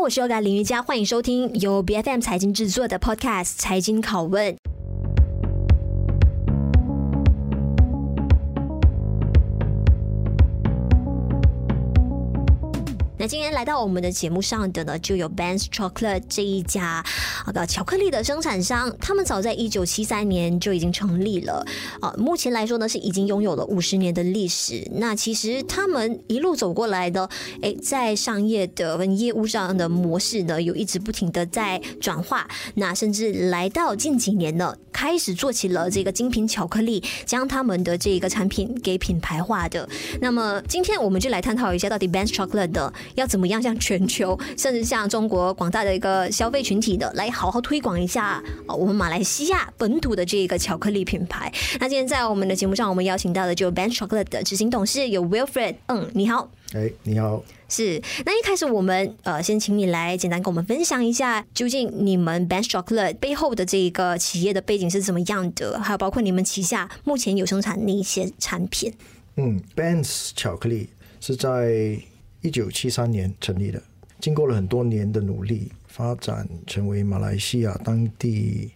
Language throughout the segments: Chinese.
我是优感林瑜伽，欢迎收听由 BFM 财经制作的 Podcast《财经拷问》。那今天来到我们的节目上的呢，就有 Ben's Chocolate 这一家啊个巧克力的生产商。他们早在一九七三年就已经成立了啊，目前来说呢是已经拥有了五十年的历史。那其实他们一路走过来的，诶，在商业的跟业务上的模式呢，有一直不停的在转化。那甚至来到近几年呢，开始做起了这个精品巧克力，将他们的这个产品给品牌化的。那么今天我们就来探讨一下，到底 Ben's Chocolate 的。要怎么样向全球，甚至向中国广大的一个消费群体的来好好推广一下啊，我们马来西亚本土的这个巧克力品牌。那今天在我们的节目上，我们邀请到的就 Ben's Chocolate 的执行董事有 Wilfred，嗯，你好，哎，你好，是。那一开始我们呃，先请你来简单跟我们分享一下，究竟你们 Ben's Chocolate 背后的这个企业的背景是怎么样的，还有包括你们旗下目前有生产哪一些产品？嗯，Ben's 巧克力是在。一九七三年成立的，经过了很多年的努力，发展成为马来西亚当地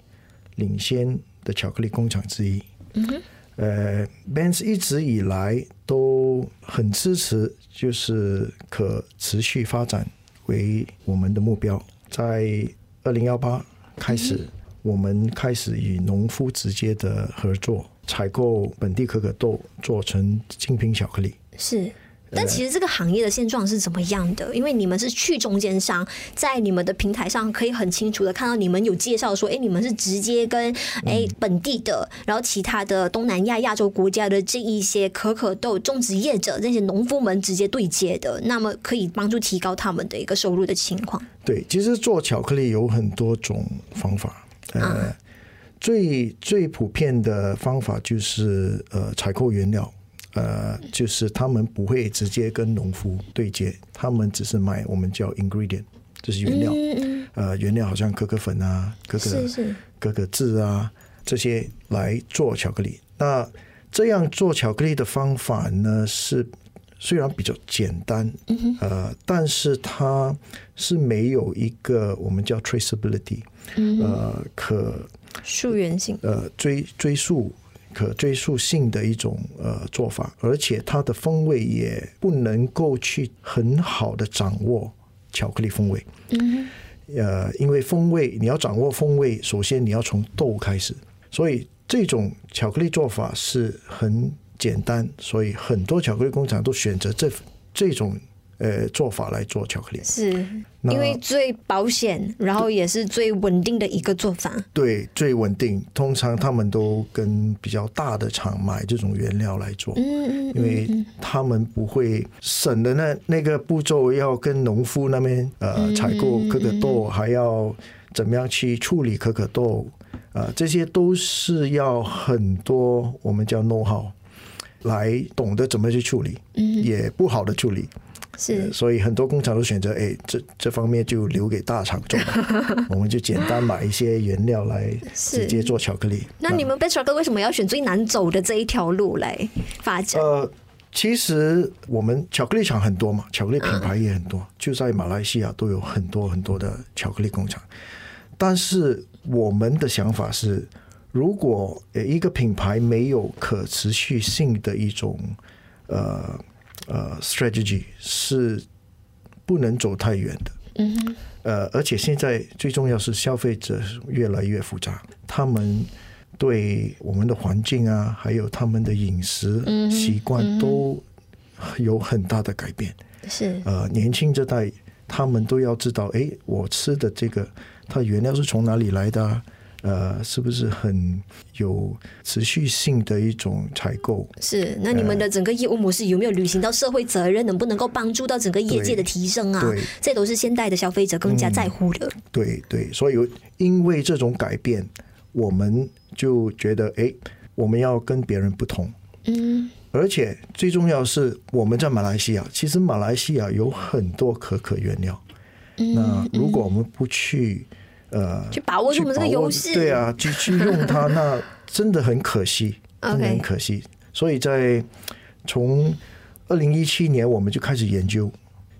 领先的巧克力工厂之一。嗯哼，呃，Ben's 一直以来都很支持，就是可持续发展为我们的目标。在二零幺八开始，我们开始与农夫直接的合作，采购本地可可豆，做成精品巧克力。是。但其实这个行业的现状是怎么样的？因为你们是去中间商，在你们的平台上可以很清楚的看到，你们有介绍说，哎，你们是直接跟哎本地的，然后其他的东南亚、亚洲国家的这一些可可豆种植业者、这些农夫们直接对接的，那么可以帮助提高他们的一个收入的情况。对，其实做巧克力有很多种方法，呃，啊、最最普遍的方法就是呃采购原料。呃，就是他们不会直接跟农夫对接，他们只是买我们叫 ingredient，就是原料。嗯、呃，原料好像可可粉啊，可可可可脂啊这些来做巧克力。那这样做巧克力的方法呢，是虽然比较简单，嗯、呃，但是它是没有一个我们叫 traceability，嗯、呃，可溯源性，呃，追追溯。可追溯性的一种呃做法，而且它的风味也不能够去很好的掌握巧克力风味。嗯，呃，因为风味你要掌握风味，首先你要从豆开始，所以这种巧克力做法是很简单，所以很多巧克力工厂都选择这这种。呃，做法来做巧克力，是因为最保险，然后也是最稳定的一个做法。对，最稳定。通常他们都跟比较大的厂买这种原料来做，嗯，因为他们不会省的那那个步骤，要跟农夫那边呃采购可可豆，还要怎么样去处理可可豆，呃，这些都是要很多我们叫 know how 来懂得怎么去处理，嗯，也不好的处理。是，所以很多工厂都选择，哎，这这方面就留给大厂做，我们就简单买一些原料来直接做巧克力。那你们 Ben's Chocolate 为什么要选最难走的这一条路来发展？呃，其实我们巧克力厂很多嘛，巧克力品牌也很多，嗯，就在马来西亚都有很多很多的巧克力工厂。但是我们的想法是，如果一个品牌没有可持续性的一种呃。呃，strategy 是不能走太远的。嗯哼。呃，而且现在最重要是消费者越来越复杂，他们对我们的环境啊，还有他们的饮食习惯都有很大的改变。是。呃，年轻这代他们都要知道，哎，我吃的这个它原料是从哪里来的啊？呃，是不是很有持续性的一种采购？是，那你们的整个业务模式有没有履行到社会责任？能不能够帮助到整个业界的提升啊？对，这都是现代的消费者更加在乎的。嗯、对对，所以因为这种改变，我们就觉得，哎，我们要跟别人不同。嗯，而且最重要是，我们在马来西亚，其实马来西亚有很多可可原料。嗯，那如果我们不去。呃，去把握住我们这个优势，对啊，去去用它，那真的很可惜，真的很可惜。所以在从二零一七年，我们就开始研究，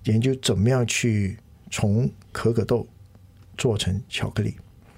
研究怎么样去从可可豆做成巧克力。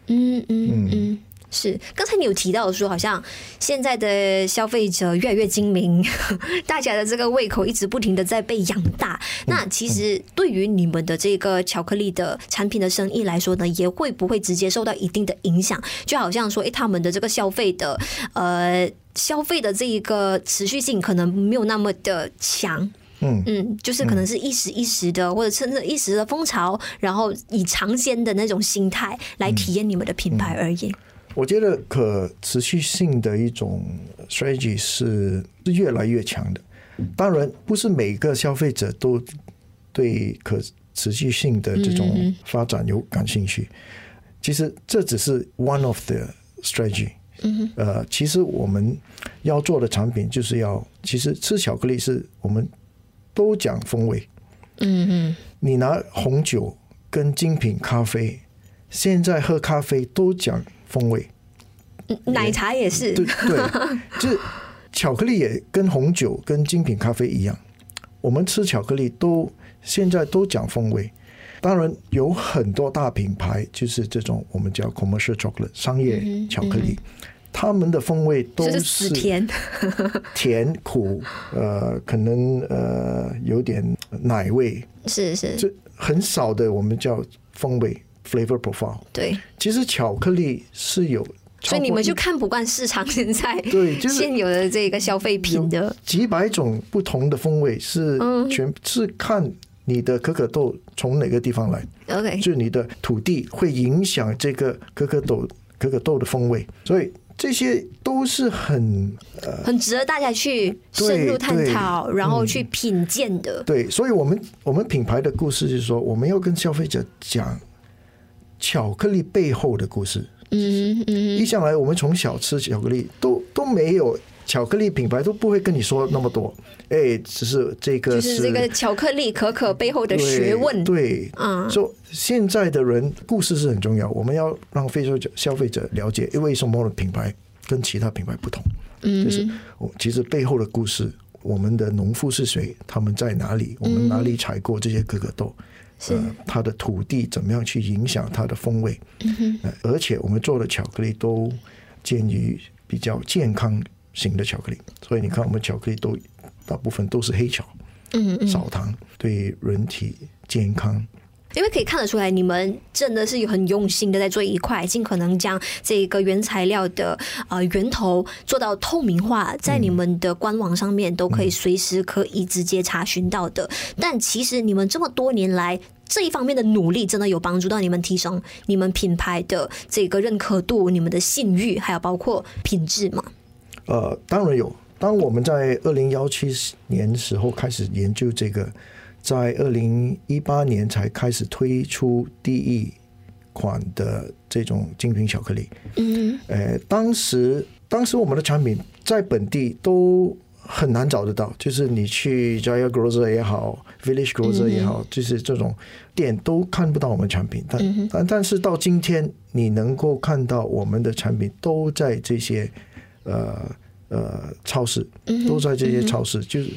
嗯嗯嗯。是，刚才你有提到说，好像现在的消费者越来越精明，大家的这个胃口一直不停的在被养大。那其实对于你们的这个巧克力的产品的生意来说呢，也会不会直接受到一定的影响？就好像说，哎，他们的这个消费的呃消费的这一个持续性可能没有那么的强。嗯嗯，就是可能是一时一时的，或者趁着一时的风潮，然后以尝鲜的那种心态来体验你们的品牌而已。我觉得可持续性的一种 strategy 是是越来越强的。当然，不是每个消费者都对可持续性的这种发展有感兴趣。其实这只是 one of the strategy。呃，其实我们要做的产品就是要，其实吃巧克力是我们都讲风味。嗯嗯，你拿红酒跟精品咖啡，现在喝咖啡都讲。风味，奶茶也是，对对，就是巧克力也跟红酒跟精品咖啡一样，我们吃巧克力都现在都讲风味。当然有很多大品牌，就是这种我们叫 commercial chocolate 商业巧克力，他们的风味都是甜。甜苦，呃，可能呃有点奶味，是是，这很少的我们叫风味。Flavor profile 对，其实巧克力是有，所以你们就看不惯市场现在对，就是现有的这个消费品。的几百种不同的风味，是全是看你的可可豆从哪个地方来，OK，就你的土地会影响这个可可豆可可豆的风味，所以这些都是很呃很值得大家去深入探讨，然后去品鉴的。对，所以我们我们品牌的故事就是说，我们要跟消费者讲。巧克力背后的故事，嗯嗯，一向来我们从小吃巧克力都都没有巧克力品牌都不会跟你说那么多，哎，只是这个是就是这个巧克力可可背后的学问，对，嗯，说现在的人故事是很重要，我们要让非洲消费者了解，为什么品牌跟其他品牌不同，嗯，就是我其实背后的故事，我们的农夫是谁，他们在哪里，我们哪里采过这些可可豆。呃，它的土地怎么样去影响它的风味？嗯哼，而且我们做的巧克力都建于比较健康型的巧克力，所以你看我们巧克力都大部分都是黑巧，嗯嗯，少糖，对人体健康。因为可以看得出来，你们真的是很用心的在做一块，尽可能将这个原材料的呃源头做到透明化，在你们的官网上面都可以随时可以直接查询到的。但其实你们这么多年来这一方面的努力，真的有帮助到你们提升你们品牌的这个认可度、你们的信誉，还有包括品质吗？呃，当然有。当我们在二零幺七年时候开始研究这个。在二零一八年才开始推出第一款的这种精品巧克力。嗯，呃，当时当时我们的产品在本地都很难找得到，就是你去 Jaya Grocer 也好，Village Grocer 也好，就是这种店都看不到我们产品。但但但是到今天，你能够看到我们的产品都在这些呃呃超市，都在这些超市，就是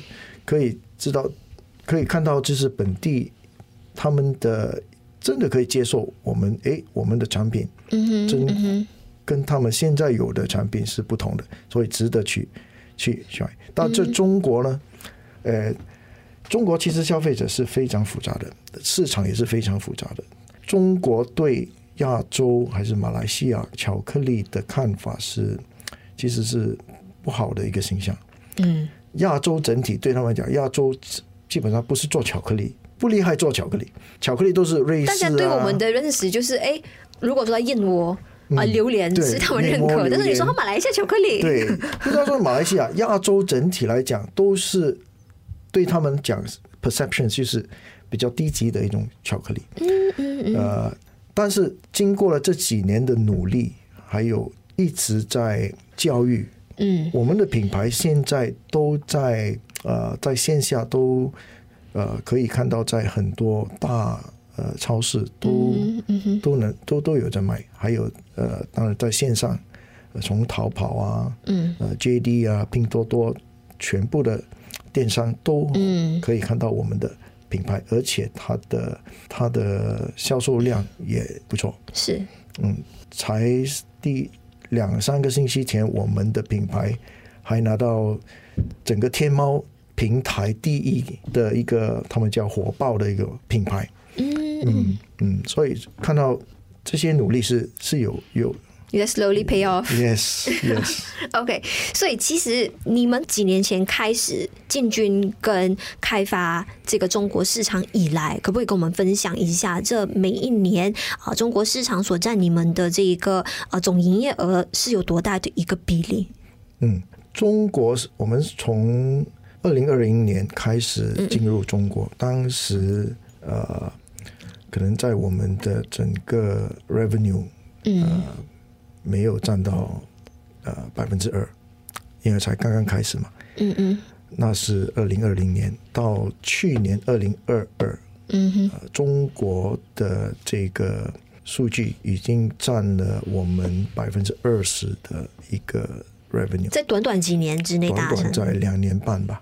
可以知道。可以看到，就是本地他们的真的可以接受我们，哎，我们的产品，真跟他们现在有的产品是不同的，所以值得去去选。但这中国呢，呃，中国其实消费者是非常复杂的，市场也是非常复杂的。中国对亚洲还是马来西亚巧克力的看法是，其实是不好的一个形象。嗯，亚洲整体对他们来讲，亚洲。基本上不是做巧克力，不厉害做巧克力，巧克力都是瑞士啊。大家对我们的认识就是，哎，如果说他燕窝啊、榴莲是他们认可，但是你说他马来西亚巧克力，对，不知道说马来西亚、亚洲整体来讲都是对他们讲 perception 就是比较低级的一种巧克力。嗯嗯嗯。呃，但是经过了这几年的努力，还有一直在教育，嗯，我们的品牌现在都在。呃，在线下都呃可以看到，在很多大呃超市都、嗯、都能都都有在卖，还有呃当然在线上，呃、从淘宝啊，嗯，呃 JD 啊、拼多多，全部的电商都可以看到我们的品牌，而且它的它的销售量也不错。是，嗯，才第两三个星期前，我们的品牌还拿到整个天猫平台第一的一个，他们叫火爆的一个品牌。嗯嗯嗯，所以看到这些努力是是有有。You slowly pay off. Yes, yes. OK，所以其实你们几年前开始进军跟开发这个中国市场以来，可不可以跟我们分享一下，这每一年啊中国市场所占你们的这一个啊总营业额是有多大的一个比例？嗯，中国我们从二零二零年开始进入中国，嗯、当时呃，可能在我们的整个 revenue，嗯。呃没有占到呃百分之二，因为才刚刚开始嘛。嗯嗯，那是二零二零年到去年二零二二，嗯哼，中国的这个数据已经占了我们百分之二十的一个 revenue，在短短几年之内达成，短短在两年半吧，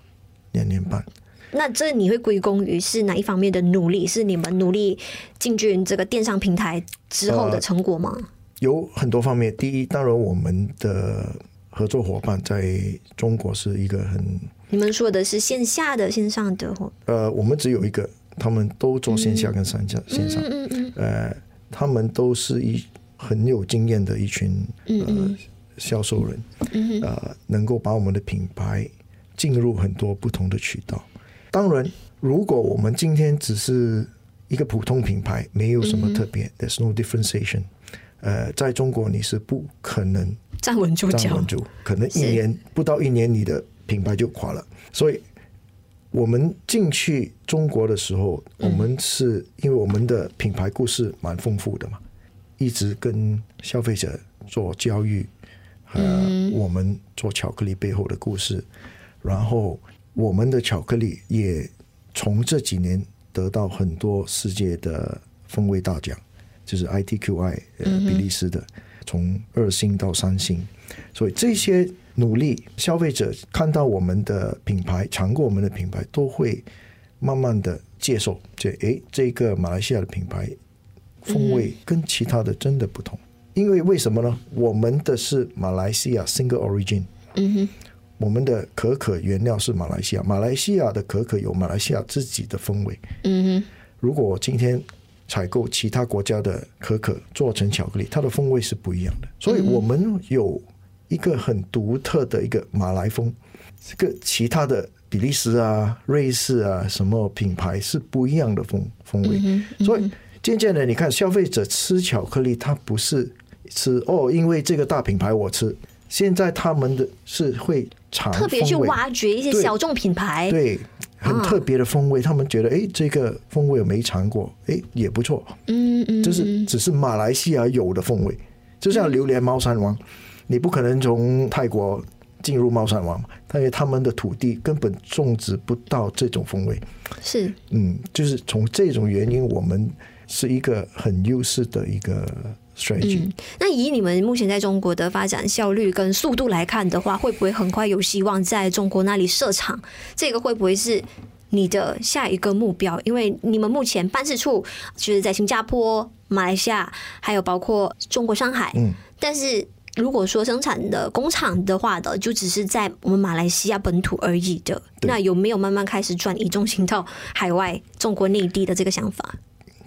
两年半。那这你会归功于是哪一方面的努力？是你们努力进军这个电商平台之后的成果吗？呃有很多方面。第一，当然我们的合作伙伴在中国是一个很……你们说的是线下的、线上的？呃，我们只有一个，他们都做线下跟线下、嗯、线上。嗯嗯呃，他们都是一很有经验的一群呃销售人。嗯呃，能够把我们的品牌进入很多不同的渠道。当然，如果我们今天只是一个普通品牌，没有什么特别、嗯、，there's no differentiation。呃，在中国你是不可能站稳住脚，站稳住，可能一年不到一年，你的品牌就垮了。所以，我们进去中国的时候，我们是因为我们的品牌故事蛮丰富的嘛，一直跟消费者做教育，和我们做巧克力背后的故事，然后我们的巧克力也从这几年得到很多世界的风味大奖。就是 ITQI，呃，比利时的，从二星到三星，所以这些努力，消费者看到我们的品牌，尝过我们的品牌，都会慢慢的接受。这诶，这个马来西亚的品牌风味跟其他的真的不同，因为为什么呢？我们的是马来西亚 Single Origin，嗯哼，我们的可可原料是马来西亚，马来西亚的可可有马来西亚自己的风味，嗯哼，如果我今天。采购其他国家的可可做成巧克力，它的风味是不一样的。所以我们有一个很独特的一个马来风，这个其他的比利时啊、瑞士啊什么品牌是不一样的风风味。所以渐渐的，你看消费者吃巧克力，它不是吃哦，因为这个大品牌我吃。现在他们的是会尝特别去挖掘一些小众品牌，对。很特别的风味，他们觉得哎，这个风味我没尝过，哎，也不错。嗯嗯，就是只是马来西亚有的风味，就像榴莲猫山王，你不可能从泰国进入猫山王，因为他们的土地根本种植不到这种风味。是，嗯，就是从这种原因，我们是一个很优势的一个。嗯，那以你们目前在中国的发展效率跟速度来看的话，会不会很快有希望在中国那里设厂？这个会不会是你的下一个目标？因为你们目前办事处就是在新加坡、马来西亚，还有包括中国上海。嗯，但是如果说生产的工厂的话的，就只是在我们马来西亚本土而已的。那有没有慢慢开始转移重心到海外、中国内地的这个想法？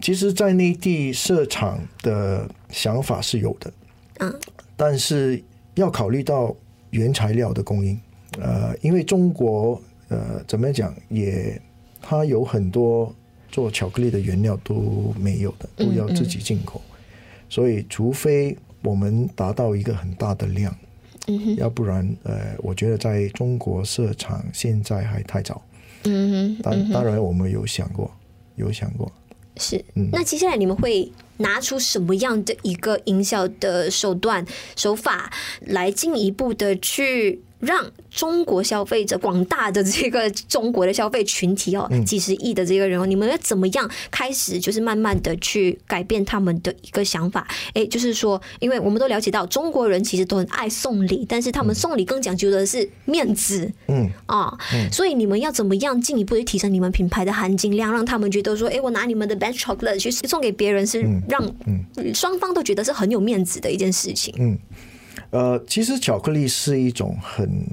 其实，在内地设厂的想法是有的，嗯，但是要考虑到原材料的供应，呃，因为中国呃怎么讲也，它有很多做巧克力的原料都没有的，都要自己进口，嗯。嗯，所以除非我们达到一个很大的量，嗯哼，要不然呃，我觉得在中国设厂现在还太早，嗯哼，当当然我们有想过，有想过。是，那接下来你们会拿出什么样的一个营销的手段手法来进一步的去让中国消费者广大的这个中国的消费群体哦，几十亿的这个人哦，你们要怎么样开始就是慢慢的去改变他们的一个想法？哎，就是说，因为我们都了解到中国人其实都很爱送礼，但是他们送礼更讲究的是面子，嗯啊，所以你们要怎么样进一步去提升你们品牌的含金量，让他们觉得说，哎，我拿你们的 best Chocolate 去送给别人，是让双方都觉得是很有面子的一件事情。嗯。呃，其实巧克力是一种很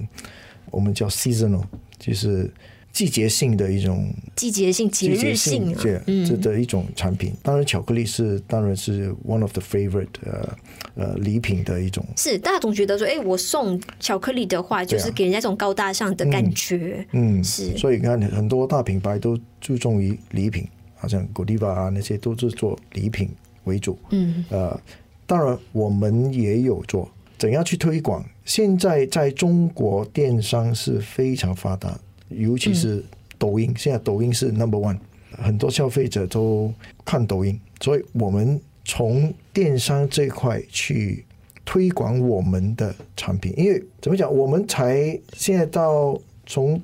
我们叫 seasonal，就是季节性的一种季节性、节日性这这的一种产品。当然，巧克力是当然是 one of the favorite 呃呃礼品的一种。是大家总觉得说，哎，我送巧克力的话，就是给人家一种高大上的感觉。嗯，是。所以你看，很多大品牌都注重于礼品，好像 Godiva 啊那些都是做礼品为主。嗯，呃，当然我们也有做。怎样去推广？现在在中国电商是非常发达，尤其是抖音。现在抖音是 number one，很多消费者都看抖音，所以我们从电商这块去推广我们的产品。因为怎么讲，我们才现在到从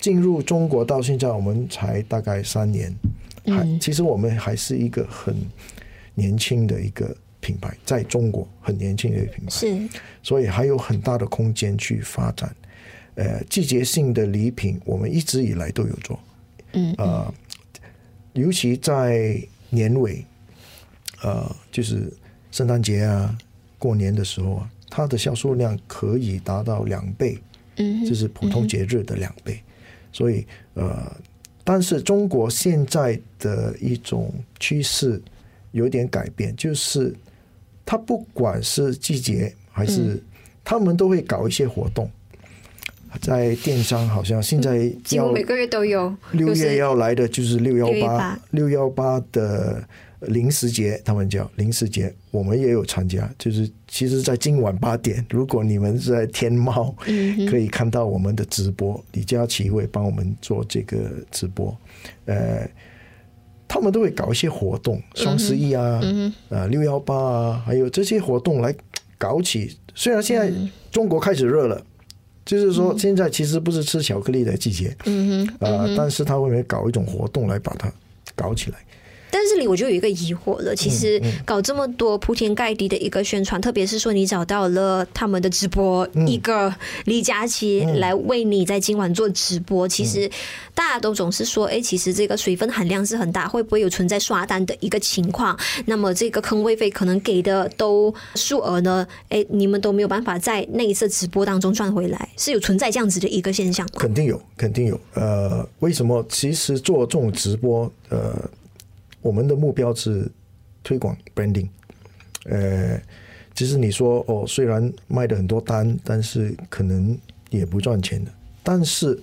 进入中国到现在，我们才大概三年，还其实我们还是一个很年轻的一个。品牌在中国很年轻的一个品牌，是，所以还有很大的空间去发展。呃，季节性的礼品我们一直以来都有做，嗯，呃，尤其在年尾，呃，就是圣诞节啊、过年的时候啊，它的销售量可以达到两倍，嗯，就是普通节日的两倍。所以，呃，但是中国现在的一种趋势有点改变，就是。他不管是季节还是，他们都会搞一些活动，在电商好像现在几乎每个月都有。六月要来的就是六幺八，六幺八的零食节，他们叫零食节，我们也有参加。就是其实，在今晚八点，如果你们在天猫，可以看到我们的直播，李佳琦会帮我们做这个直播，呃。他们都会搞一些活动，双十一啊，嗯、啊六幺八啊，还有这些活动来搞起。虽然现在中国开始热了，嗯、就是说现在其实不是吃巧克力的季节，嗯哼，啊，嗯、但是他会搞一种活动来把它搞起来？但是这里我就有一个疑惑了，其实搞这么多铺天盖地的一个宣传，特别是说你找到了他们的直播一个李佳琦来为你在今晚做直播，其实大家都总是说，哎，其实这个水分含量是很大，会不会有存在刷单的一个情况？那么这个坑位费可能给的都数额呢？哎，你们都没有办法在那一次直播当中赚回来，是有存在这样子的一个现象吗？肯定有，肯定有。呃，为什么？其实做这种直播，呃。我们的目标是推广 branding，呃，其实你说哦，虽然卖的很多单，但是可能也不赚钱的。但是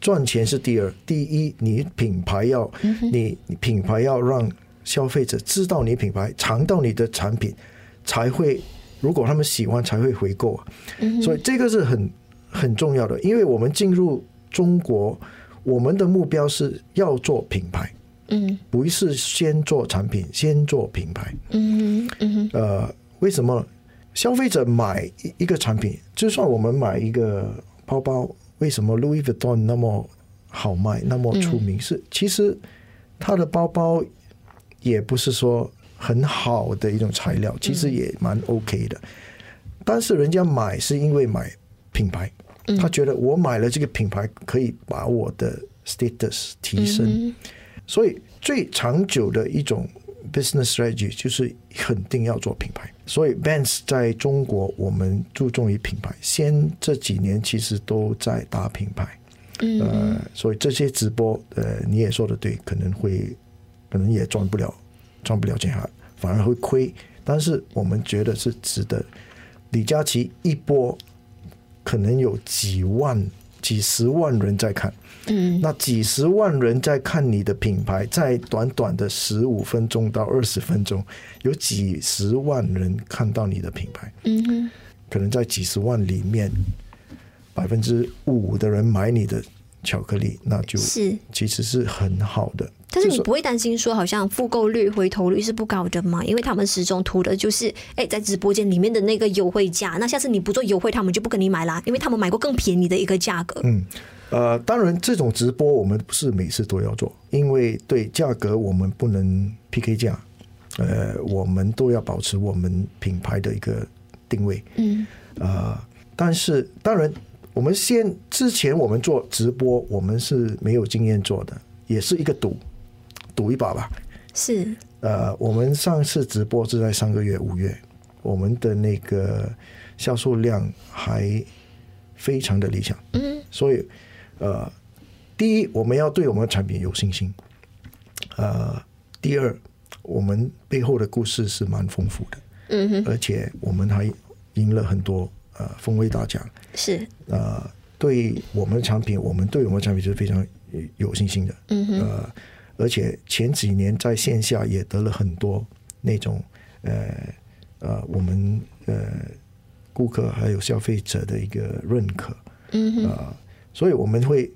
赚钱是第二，第一，你品牌要，你品牌要让消费者知道你品牌，尝到你的产品，才会，如果他们喜欢，才会回购啊。所以这个是很很重要的，因为我们进入中国，我们的目标是要做品牌。嗯，不是先做产品，先做品牌。嗯嗯呃，为什么消费者买一个产品，就算我们买一个包包，为什么 Louis Vuitton 那么好卖，那么出名？是其实它的包包也不是说很好的一种材料，其实也蛮 OK 的。但是人家买是因为买品牌，他觉得我买了这个品牌可以把我的 status 提升。所以最长久的一种 business strategy 就是肯定要做品牌。所以 Vans 在中国，我们注重于品牌。先这几年其实都在打品牌，嗯，呃，所以这些直播，呃，你也说的对，可能会可能也赚不了，赚不了钱，还反而会亏。但是我们觉得是值得。李佳琦一波可能有几万、几十万人在看。嗯，那几十万人在看你的品牌，在短短的十五分钟到二十分钟，有几十万人看到你的品牌。嗯哼，可能在几十万里面，百分之五的人买你的巧克力，那就是其实是很好的。但是你不会担心说，好像复购率、回头率是不高的吗？因为他们始终图的就是，哎，在直播间里面的那个优惠价。那下次你不做优惠，他们就不跟你买啦，因为他们买过更便宜的一个价格。嗯，呃，当然这种直播我们不是每次都要做，因为对价格我们不能 PK 价，呃，我们都要保持我们品牌的一个定位。嗯，呃，但是当然，我们先之前我们做直播，我们是没有经验做的，也是一个赌。赌一把吧，是。呃，我们上次直播是在上个月五月，我们的那个销售量还非常的理想，嗯，所以呃，第一我们要对我们的产品有信心，呃，第二我们背后的故事是蛮丰富的，嗯哼，而且我们还赢了很多呃风味大奖，是。呃，对我们的产品，我们对我们的产品是非常有信心的，嗯哼，呃。而且前几年在线下也得了很多那种呃呃我们呃顾客还有消费者的一个认可，嗯所以我们会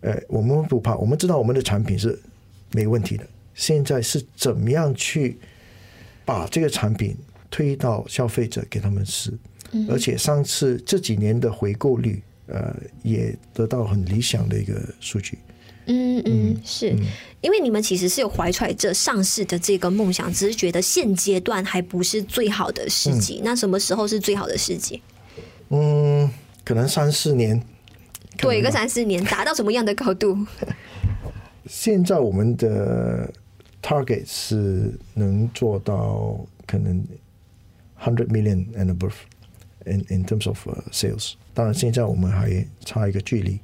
呃我们不怕，我们知道我们的产品是没问题的。现在是怎么样去把这个产品推到消费者给他们试，而且上次这几年的回购率呃也得到很理想的一个数据。嗯嗯，是因为你们其实是有怀揣着上市的这个梦想，只是觉得现阶段还不是最好的时机。嗯、那什么时候是最好的时机？嗯，可能三四年，对，一个三四年，达到什么样的高度？现在我们的 target 是能做到可能 hundred million and above in in terms of sales。当然，现在我们还差一个距离。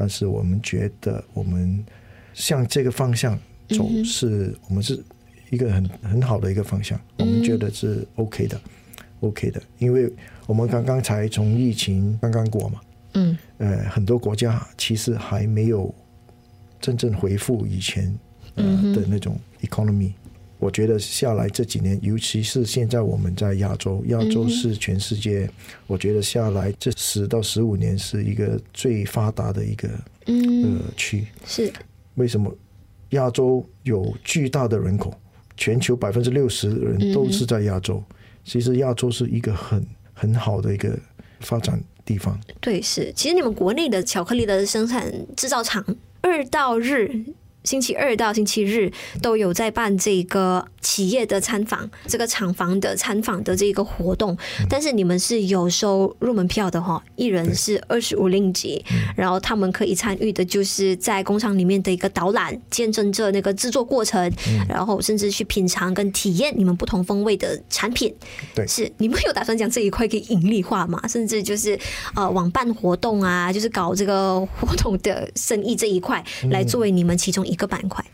但是我们觉得，我们向这个方向走，是我们是一个很很好的一个方向。我们觉得是 OK 的，OK 的，因为我们刚刚才从疫情刚刚过嘛，嗯，呃，很多国家其实还没有真正恢复以前呃的那种 economy。我觉得下来这几年，尤其是现在我们在亚洲，亚洲是全世界，嗯、我觉得下来这十到十五年是一个最发达的一个呃区。是为什么？亚洲有巨大的人口，全球百分之六十的人都是在亚洲。嗯、其实亚洲是一个很很好的一个发展地方。对，是。其实你们国内的巧克力的生产制造厂，二到日。星期二到星期日都有在办这个企业的参访，这个厂房的参访的这个活动。但是你们是有收入门票的哈，一人是二十五令吉，然后他们可以参与的就是在工厂里面的一个导览，见证着那个制作过程，然后甚至去品尝跟体验你们不同风味的产品。对，是你们有打算将这一块给盈利化吗？甚至就是呃，网办活动啊，就是搞这个活动的生意这一块来作为你们其中一个板块，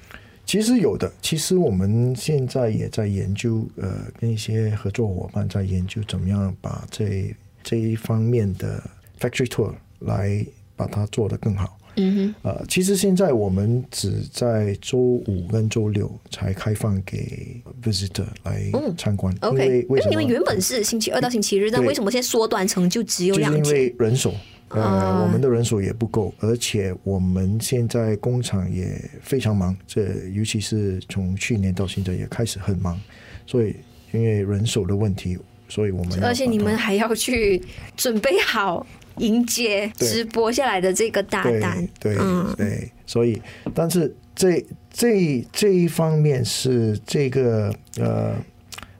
其实有的。其实我们现在也在研究，呃，跟一些合作伙伴在研究，怎么样把这这一方面的 factory tour 来把它做得更好。嗯哼。呃，其实现在我们只在周五跟周六才开放给 visitor 来参观。嗯、OK，为什么？因为你们原本是星期二到星期日，但为什么现在缩短成就只有两天？就是因为人手。呃，我们的人手也不够，而且我们现在工厂也非常忙，这尤其是从去年到现在也开始很忙，所以因为人手的问题，所以我们而且你们还要去准备好迎接直播下来的这个大单，对对，嗯、对，所以但是这这这一方面是这个呃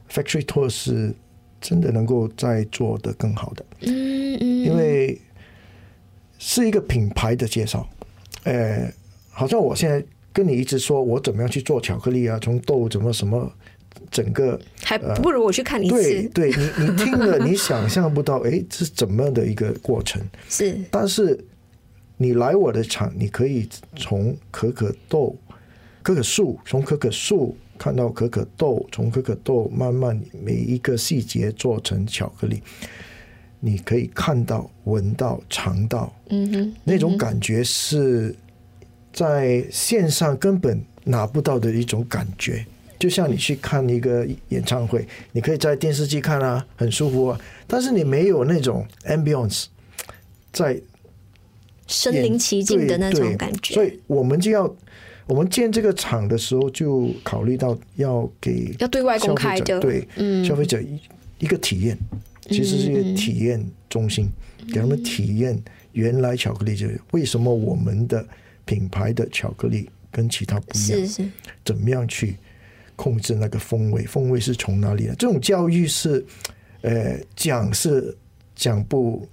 factory tour 是真的能够再做的更好的，嗯嗯，因为。是一个品牌的介绍，呃，好像我现在跟你一直说我怎么样去做巧克力啊，从豆怎么什么，整个还不如我去看一次。对，对你，你听了你想象不到，哎，这是怎么样的一个过程？是，但是你来我的厂，你可以从可可豆、可可树，从可可树看到可可豆，从可可豆慢慢每一个细节做成巧克力。你可以看到、闻到、尝到，嗯哼，那种感觉是在线上根本拿不到的一种感觉。就像你去看一个演唱会，你可以在电视机看啊，很舒服啊，但是你没有那种 ambience，在身临其境的那种感觉。所以我们就要，我们建这个厂的时候就考虑到要给要对外公开的，对，嗯，消费者一一个体验，其实是一个体验中心，嗯、给他们体验原来巧克力就是为什么我们的品牌的巧克力跟其他不一样，是是，怎么样去控制那个风味，风味是从哪里来？这种教育是，呃，讲是讲不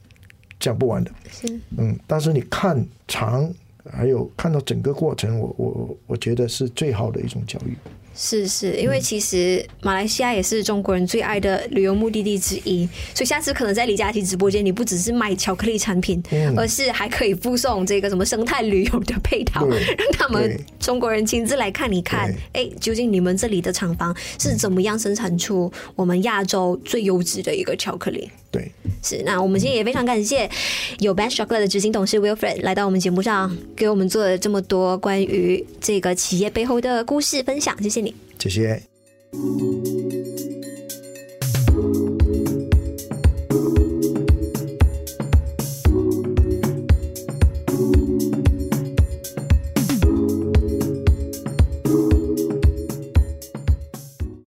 讲不完的，是，嗯，但是你看长。还有看到整个过程，我我我觉得是最好的一种教育。是是，因为其实马来西亚也是中国人最爱的旅游目的地之一，所以下次可能在李佳琦直播间，你不只是卖巧克力产品，嗯、而是还可以附送这个什么生态旅游的配套，让他们中国人亲自来看一看，哎，究竟你们这里的厂房是怎么样生产出我们亚洲最优质的一个巧克力？对，是。那我们今天也非常感谢有 Ben's Chocolate 的执行董事 Wilfred 来到我们节目上，给我们做了这么多关于这个企业背后的故事分享，谢谢你。谢谢。